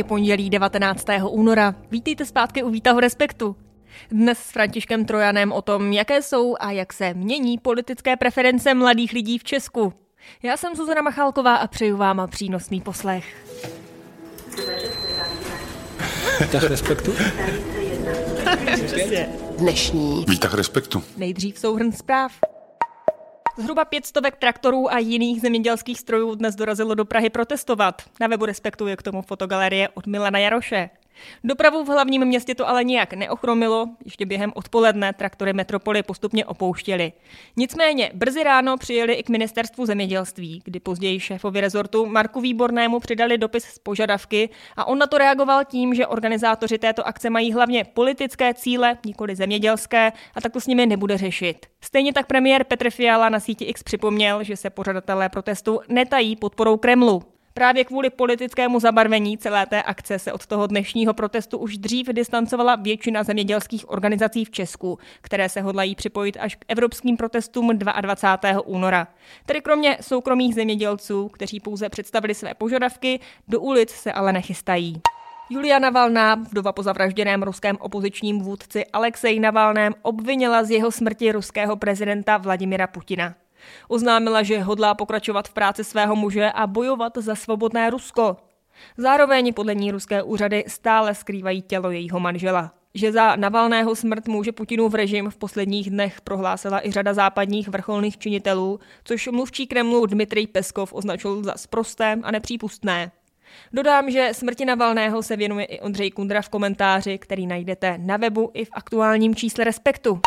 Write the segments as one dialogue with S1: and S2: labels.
S1: je pondělí 19. února. Vítejte zpátky u Vítaho Respektu. Dnes s Františkem Trojanem o tom, jaké jsou a jak se mění politické preference mladých lidí v Česku. Já jsem Zuzana Machálková a přeju vám přínosný poslech.
S2: Výtah respektu?
S3: Dnešní
S4: Výtah respektu.
S1: Nejdřív souhrn zpráv. Zhruba pětstovek traktorů a jiných zemědělských strojů dnes dorazilo do Prahy protestovat. Na webu respektuje k tomu fotogalerie od Milana Jaroše. Dopravu v hlavním městě to ale nijak neochromilo, ještě během odpoledne traktory metropoly postupně opouštěly. Nicméně brzy ráno přijeli i k ministerstvu zemědělství, kdy později šéfovi rezortu Marku Výbornému přidali dopis z požadavky a on na to reagoval tím, že organizátoři této akce mají hlavně politické cíle, nikoli zemědělské, a tak to s nimi nebude řešit. Stejně tak premiér Petr Fiala na síti X připomněl, že se pořadatelé protestu netají podporou Kremlu. Právě kvůli politickému zabarvení celé té akce se od toho dnešního protestu už dřív distancovala většina zemědělských organizací v Česku, které se hodlají připojit až k evropským protestům 22. února. Tedy kromě soukromých zemědělců, kteří pouze představili své požadavky, do ulic se ale nechystají. Julia Navalná, vdova po zavražděném ruském opozičním vůdci Alexej Navalném, obvinila z jeho smrti ruského prezidenta Vladimira Putina. Oznámila, že hodlá pokračovat v práci svého muže a bojovat za svobodné Rusko. Zároveň podle ní ruské úřady stále skrývají tělo jejího manžela. Že za Navalného smrt může Putinův režim v posledních dnech prohlásila i řada západních vrcholných činitelů, což mluvčí Kremlu Dmitrij Peskov označil za sprosté a nepřípustné. Dodám, že smrti Navalného se věnuje i Ondřej Kundra v komentáři, který najdete na webu i v aktuálním čísle Respektu.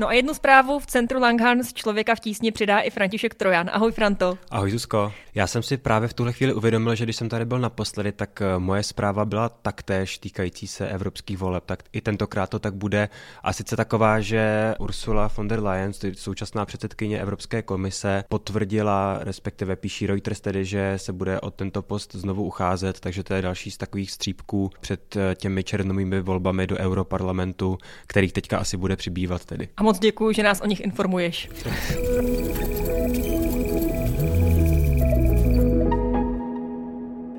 S1: No a jednu zprávu v centru Langhans člověka v tísni přidá i František Trojan. Ahoj Franto.
S2: Ahoj Zuzko. Já jsem si právě v tuhle chvíli uvědomil, že když jsem tady byl naposledy, tak eh, moje zpráva byla taktéž týkající se evropských voleb. Tak i tentokrát to tak bude. A sice taková, že Ursula von der Leyen, současná předsedkyně Evropské komise, potvrdila, respektive píší Reuters tedy, že se bude o tento post znovu ucházet, takže to je další z takových střípků před eh, těmi černovými volbami do Europarlamentu, kterých teďka asi bude přibývat tedy.
S1: A moc děkuji, že nás o nich informuješ.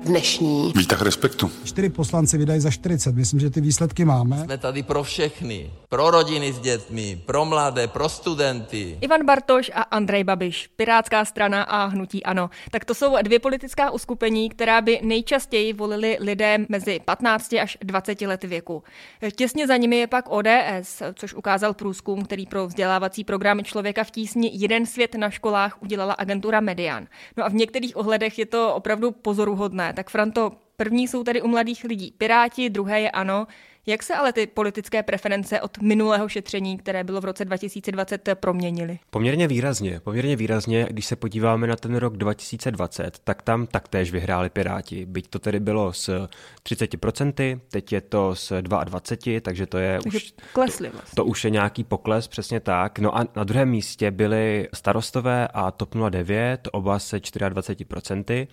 S3: Dnešní
S4: Výtah respektu.
S5: Čtyři poslanci vydají za 40. Myslím, že ty výsledky máme.
S6: Jsme tady pro všechny. Pro rodiny s dětmi, pro mladé, pro studenty.
S1: Ivan Bartoš a Andrej Babiš, Pirátská strana a Hnutí Ano. Tak to jsou dvě politická uskupení, která by nejčastěji volili lidé mezi 15 až 20 lety věku. Těsně za nimi je pak ODS, což ukázal průzkum, který pro vzdělávací program Člověka v tísni Jeden svět na školách udělala agentura Median. No a v některých ohledech je to opravdu pozoruhodné. Tak Franto, první jsou tady u mladých lidí Piráti, druhé je ANO. Jak se ale ty politické preference od minulého šetření, které bylo v roce 2020, proměnily?
S2: Poměrně výrazně. Poměrně výrazně, když se podíváme na ten rok 2020, tak tam taktéž vyhráli Piráti. Byť to tedy bylo s 30%, teď je to s 22%, takže to je
S1: Takže
S2: už...
S1: klesly vlastně.
S2: To už je nějaký pokles, přesně tak. No a na druhém místě byly starostové a TOP 09, oba se 24%,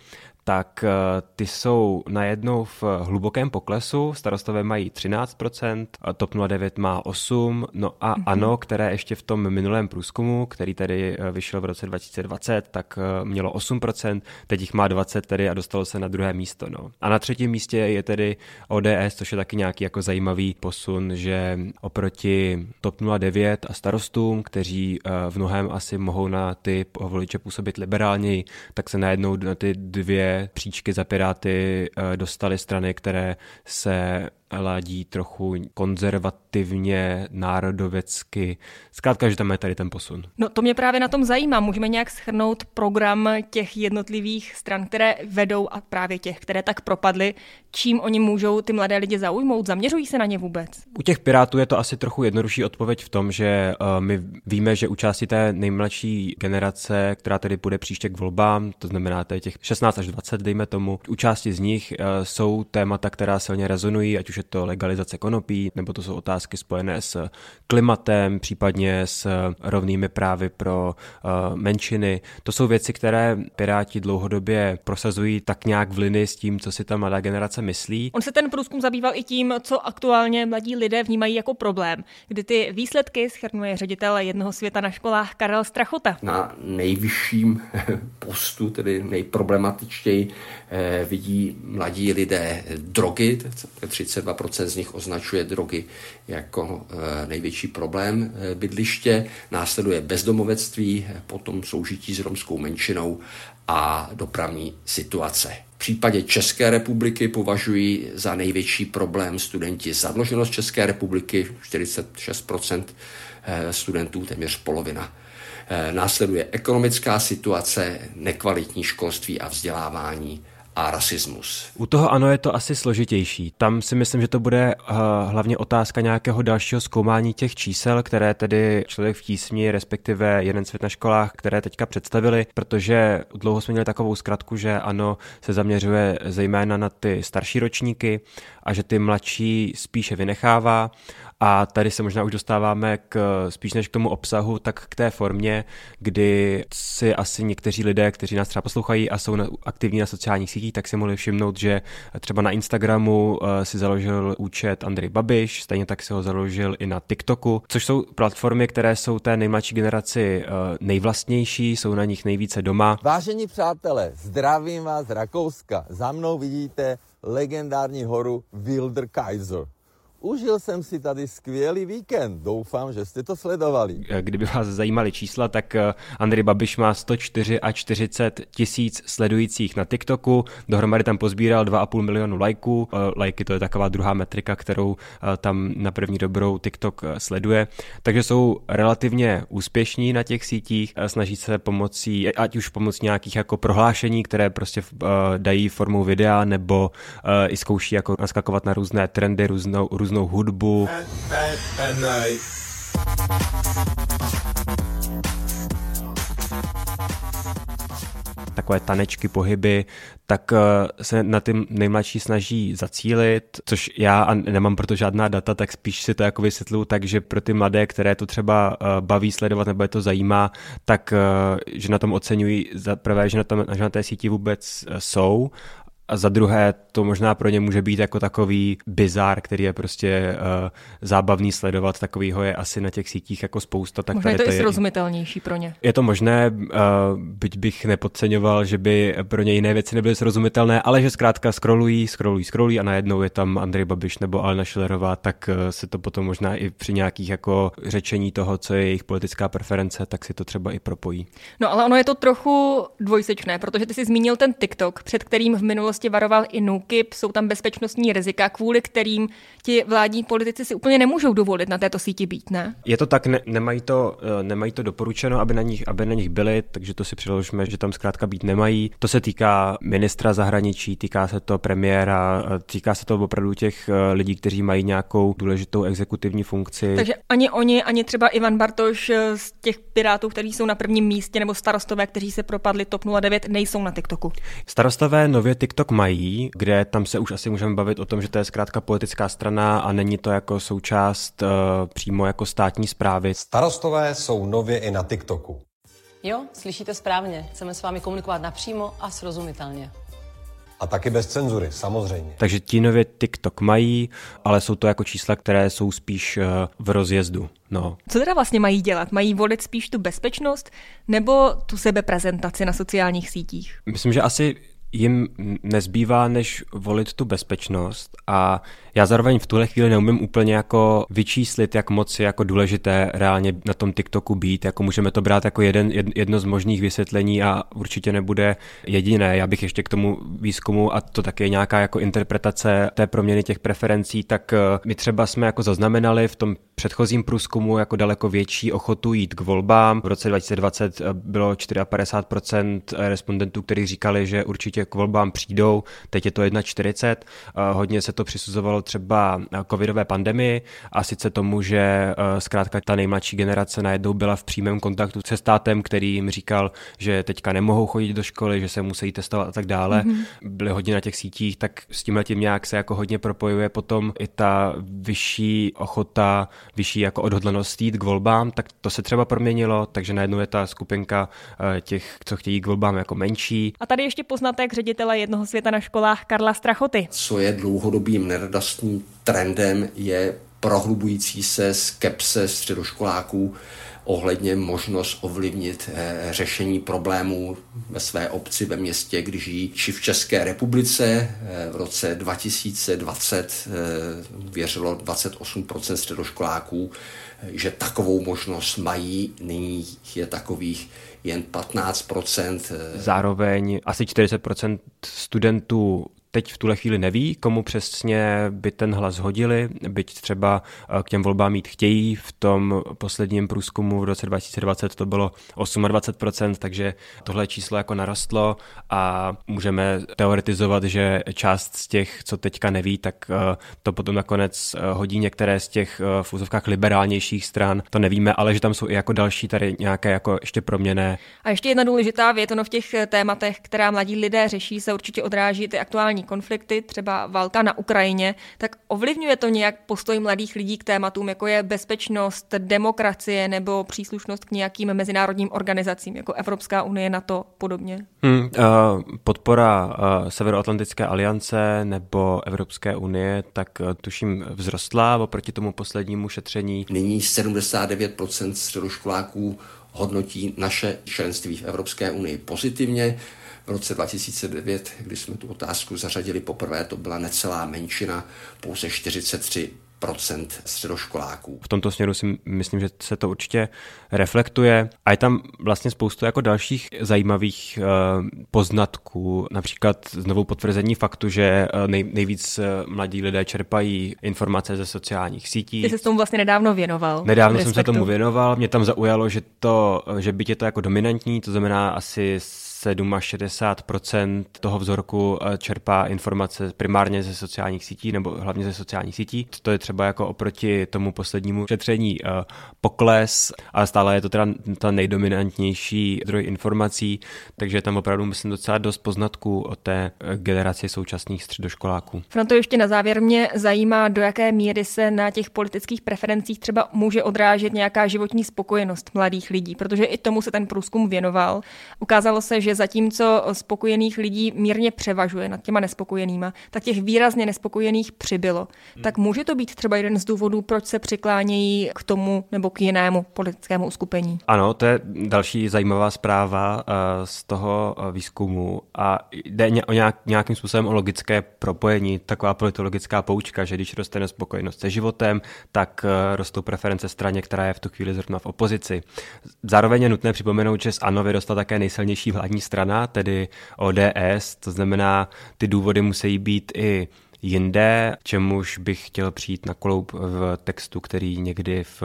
S2: tak eh, ty jsou najednou v hlubokém poklesu. Starostové mají 13%, a TOP 09 má 8%, no a mm-hmm. ANO, které ještě v tom minulém průzkumu, který tady eh, vyšel v roce 2020, tak eh, mělo 8%, teď jich má 20 tedy a dostalo se na druhé místo. No. A na třetím místě je tedy ODS, což je taky nějaký jako zajímavý posun, že oproti TOP 09 a starostům, kteří v mnohem asi mohou na ty voliče působit liberálněji, tak se najednou na ty dvě příčky za Piráty eh, dostaly strany, které se ladí trochu konzervativně, národověcky. Zkrátka, že tam je tady ten posun.
S1: No to mě právě na tom zajímá. Můžeme nějak schrnout program těch jednotlivých stran, které vedou a právě těch, které tak propadly. Čím oni můžou ty mladé lidi zaujmout? Zaměřují se na ně vůbec?
S2: U těch Pirátů je to asi trochu jednodušší odpověď v tom, že uh, my víme, že u části té nejmladší generace, která tedy bude příště k volbám, to znamená těch 16 až 20, dejme tomu, u části z nich uh, jsou témata, která silně rezonují, ať už už je to legalizace konopí, nebo to jsou otázky spojené s klimatem, případně s rovnými právy pro uh, menšiny. To jsou věci, které Piráti dlouhodobě prosazují tak nějak v linii s tím, co si ta mladá generace myslí.
S1: On se ten průzkum zabýval i tím, co aktuálně mladí lidé vnímají jako problém, kdy ty výsledky schrnuje ředitel jednoho světa na školách Karel Strachota.
S3: Na nejvyšším postu, tedy nejproblematičtěji, eh, vidí mladí lidé drogy, 32% z nich označuje drogy jako eh, největší problém eh, bydliště, následuje bezdomovectví, potom soužití s romskou menšinou a dopravní situace. V případě České republiky považují za největší problém studenti zadluženost České republiky, 46% eh, studentů, téměř polovina. Následuje ekonomická situace, nekvalitní školství a vzdělávání a rasismus.
S2: U toho ano je to asi složitější. Tam si myslím, že to bude uh, hlavně otázka nějakého dalšího zkoumání těch čísel, které tedy člověk v tísni, respektive jeden svět na školách, které teďka představili, protože dlouho jsme měli takovou zkratku, že ano, se zaměřuje zejména na ty starší ročníky a že ty mladší spíše vynechává a tady se možná už dostáváme k, spíš než k tomu obsahu, tak k té formě, kdy si asi někteří lidé, kteří nás třeba poslouchají a jsou aktivní na sociálních sítích, tak si mohli všimnout, že třeba na Instagramu uh, si založil účet Andrej Babiš, stejně tak si ho založil i na TikToku, což jsou platformy, které jsou té nejmladší generaci uh, nejvlastnější, jsou na nich nejvíce doma.
S4: Vážení přátelé, zdravím vás z Rakouska. Za mnou vidíte legendární horu Wilder Kaiser. Užil jsem si tady skvělý víkend. Doufám, že jste to sledovali.
S2: Kdyby vás zajímaly čísla, tak eh, Andrej Babiš má 104 a 40 tisíc sledujících na TikToku. Dohromady tam pozbíral 2,5 milionu lajků. Eh, lajky to je taková druhá metrika, kterou eh, tam na první dobrou TikTok sleduje. Takže jsou relativně úspěšní na těch sítích. Snaží se pomocí, ať už pomocí nějakých jako prohlášení, které prostě dají formou videa, nebo i zkouší jako naskakovat na různé trendy, různou, různou různou hudbu. takové tanečky, pohyby, tak eh, se na ty nejmladší snaží zacílit, což já nemám proto žádná data, tak spíš si to jako vysvětluju tak, že pro ty mladé, které to třeba eh, baví sledovat nebo je to zajímá, tak eh, že na tom oceňují za prvé, že na, tom, že na té síti vůbec jsou a za druhé to možná pro ně může být jako takový bizár, který je prostě uh, zábavný sledovat, takovýho je asi na těch sítích jako spousta. Tak
S1: možná je to, to i srozumitelnější pro ně.
S2: Je to možné, uh, byť bych nepodceňoval, že by pro ně jiné věci nebyly srozumitelné, ale že zkrátka scrollují, scrollují, scrollují a najednou je tam Andrej Babiš nebo Alena Šilerová, tak uh, se to potom možná i při nějakých jako řečení toho, co je jejich politická preference, tak si to třeba i propojí.
S1: No ale ono je to trochu dvojsečné, protože ty jsi zmínil ten TikTok, před kterým v minulosti minulosti varoval i NUKIP, jsou tam bezpečnostní rizika, kvůli kterým ti vládní politici si úplně nemůžou dovolit na této síti být, ne?
S2: Je to tak, ne, nemají, to, eh, nemají to doporučeno, aby na, nich, aby na nich byli, takže to si přiložíme, že tam zkrátka být nemají. To se týká ministra zahraničí, týká se to premiéra, eh, týká se to opravdu těch eh, lidí, kteří mají nějakou důležitou exekutivní funkci.
S1: Takže ani oni, ani třeba Ivan Bartoš z těch pirátů, kteří jsou na prvním místě, nebo starostové, kteří se propadli TOP 09, nejsou na TikToku.
S2: Starostové nově TikTok TikTok mají, kde tam se už asi můžeme bavit o tom, že to je zkrátka politická strana a není to jako součást uh, přímo jako státní zprávy.
S7: Starostové jsou nově i na TikToku.
S8: Jo, slyšíte správně. Chceme s vámi komunikovat napřímo a srozumitelně.
S7: A taky bez cenzury, samozřejmě.
S2: Takže ti nově TikTok mají, ale jsou to jako čísla, které jsou spíš uh, v rozjezdu. No.
S1: Co teda vlastně mají dělat? Mají volit spíš tu bezpečnost nebo tu sebeprezentaci na sociálních sítích?
S2: Myslím, že asi jim nezbývá, než volit tu bezpečnost a já zároveň v tuhle chvíli neumím úplně jako vyčíslit, jak moc je jako důležité reálně na tom TikToku být, jako můžeme to brát jako jeden, jedno z možných vysvětlení a určitě nebude jediné. Já bych ještě k tomu výzkumu a to také nějaká jako interpretace té proměny těch preferencí, tak eh, my třeba jsme jako zaznamenali v tom předchozím průzkumu jako daleko větší ochotu jít k volbám. V roce 2020 eh, bylo 54% respondentů, kteří říkali, že určitě určitě k volbám přijdou, teď je to 1,40. Hodně se to přisuzovalo třeba covidové pandemii a sice tomu, že zkrátka ta nejmladší generace najednou byla v přímém kontaktu se státem, který jim říkal, že teďka nemohou chodit do školy, že se musí testovat a tak dále. Mm-hmm. Byli hodně na těch sítích, tak s tím letím nějak se jako hodně propojuje potom i ta vyšší ochota, vyšší jako odhodlanost jít k volbám, tak to se třeba proměnilo, takže najednou je ta skupinka eh, těch, co chtějí k volbám jako menší.
S1: A tady ještě poznatek ředitele jednoho světa na školách Karla Strachoty.
S3: Co je dlouhodobým neradostným trendem, je prohlubující se skepse středoškoláků ohledně možnost ovlivnit eh, řešení problémů ve své obci, ve městě, když žijí, či v České republice. Eh, v roce 2020 eh, věřilo 28% středoškoláků, že takovou možnost mají. Nyní je takových jen 15%.
S2: Zároveň asi 40% studentů teď v tuhle chvíli neví, komu přesně by ten hlas hodili, byť třeba eh, k těm volbám mít chtějí. V tom posledním průzkumu v roce 2020 to bylo 28%, takže tohle číslo jako narostlo a můžeme teoretizovat, že část z těch, co teďka neví, tak eh, to potom nakonec eh, hodí některé z těch v úzovkách liberálnějších stran. To nevíme, ale že tam jsou i jako další tady nějaké jako ještě proměné.
S1: A ještě jedna důležitá věc, ono v těch tématech, která mladí lidé řeší, se určitě odráží ty aktuální konflikty, třeba válka na Ukrajině, tak ovlivňuje to nějak postoj mladých lidí k tématům, jako je bezpečnost, demokracie nebo příslušnost k nějakým mezinárodním organizacím, jako Evropská unie, NATO podobně?
S2: Hmm, uh, podpora uh, Severoatlantické aliance nebo Evropské unie, tak uh, tuším vzrostla oproti tomu poslednímu šetření.
S3: Nyní 79% středoškoláků hodnotí naše členství v Evropské unii pozitivně. V roce 2009, kdy jsme tu otázku zařadili poprvé, to byla necelá menšina, pouze 43 procent středoškoláků.
S2: V tomto směru si myslím, že se to určitě reflektuje a je tam vlastně spoustu jako dalších zajímavých uh, poznatků, například znovu potvrzení faktu, že nej, nejvíc uh, mladí lidé čerpají informace ze sociálních sítí.
S1: Ty se tomu vlastně nedávno věnoval.
S2: Nedávno jsem se tomu věnoval, mě tam zaujalo, že to, že byť je to jako dominantní, to znamená asi 67% toho vzorku eh, čerpá informace primárně ze sociálních sítí nebo hlavně ze sociálních sítí. To je třeba jako oproti tomu poslednímu šetření eh, pokles, ale stále je to teda ta nejdominantnější zdroj informací, takže tam opravdu myslím docela dost poznatků o té eh, generaci současných středoškoláků.
S1: Franto, ještě na závěr mě zajímá, do jaké míry se na těch politických preferencích třeba může odrážet nějaká životní spokojenost mladých lidí, protože i tomu se ten průzkum věnoval. Ukázalo se, že zatímco spokojených lidí mírně převažuje nad těma nespokojenýma, tak těch výrazně nespokojených přibylo. Hmm. Tak může to být třeba jeden z důvodů, proč se přiklánějí k tomu nebo k jinému politickému uskupení?
S2: Ano, to je další zajímavá zpráva uh, z toho uh, výzkumu a jde o nějak, nějakým způsobem o logické propojení, taková politologická poučka, že když roste nespokojenost se životem, tak uh, rostou preference straně, která je v tu chvíli zrovna v opozici. Zároveň je nutné připomenout, že z ANO vyrostla také nejsilnější vládní strana, tedy ODS, to znamená, ty důvody musí být i jinde, čemuž bych chtěl přijít na kloup v textu, který někdy v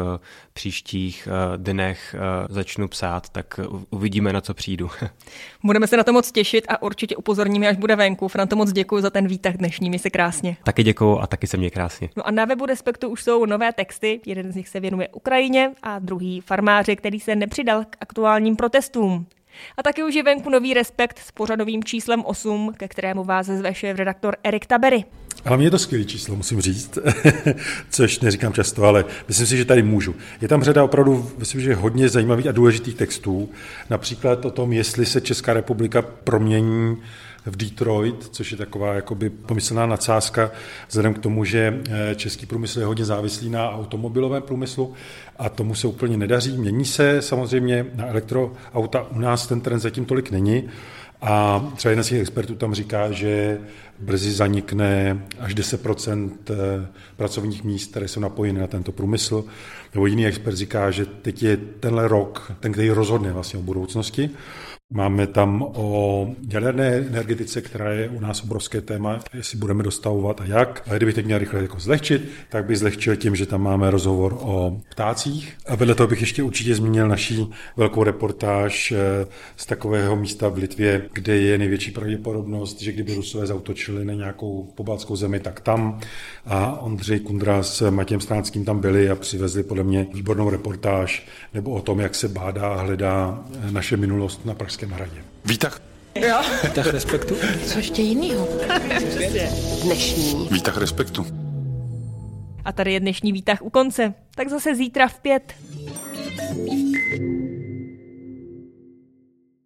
S2: příštích eh, dnech eh, začnu psát, tak uvidíme, na co přijdu.
S1: Budeme se na to moc těšit a určitě upozorníme, až bude venku. Franto, moc děkuji za ten výtah dnešní, mi se krásně.
S2: Taky děkuji a taky se mě krásně.
S1: No a na webu Respektu už jsou nové texty, jeden z nich se věnuje Ukrajině a druhý farmáři, který se nepřidal k aktuálním protestům. A taky už je venku nový Respekt s pořadovým číslem 8, ke kterému vás zve redaktor Erik Tabery.
S9: Hlavně je to skvělé číslo, musím říct, což neříkám často, ale myslím si, že tady můžu. Je tam řada opravdu, myslím, že hodně zajímavých a důležitých textů, například o tom, jestli se Česká republika promění v Detroit, což je taková jakoby pomyslná nadsázka, vzhledem k tomu, že eh, český průmysl je hodně závislý na automobilovém průmyslu a tomu se úplně nedaří. Mění se samozřejmě na elektroauta, u nás ten trend zatím tolik není, a třeba jeden z těch expertů tam říká, že brzy zanikne až 10 eh, pracovních míst, které jsou napojeny na tento průmysl. Nebo jiný expert říká, že teď je tenhle rok, ten, který rozhodne vlastně o budoucnosti. Máme tam o jaderné energetice, která je u nás obrovské téma, jestli budeme dostavovat a jak. A kdybych teď měl rychle jako zlehčit, tak bych zlehčil tím, že tam máme rozhovor o ptácích. A vedle toho bych ještě určitě zmínil naší velkou reportáž eh, z takového místa v Litvě, kde je největší pravděpodobnost, že kdyby Rusové zautočili na nějakou pobaltskou zemi, tak tam. A Ondřej Kundra s Matějem Stránským tam byli a přivezli podle mě výbornou reportáž nebo o tom, jak se bádá a hledá naše minulost na Pražském hradě.
S10: Výtah.
S11: Jo. Výtah respektu.
S12: Co ještě jinýho? Dnešní.
S10: Výtah respektu.
S1: A tady je dnešní výtah u konce. Tak zase zítra v pět.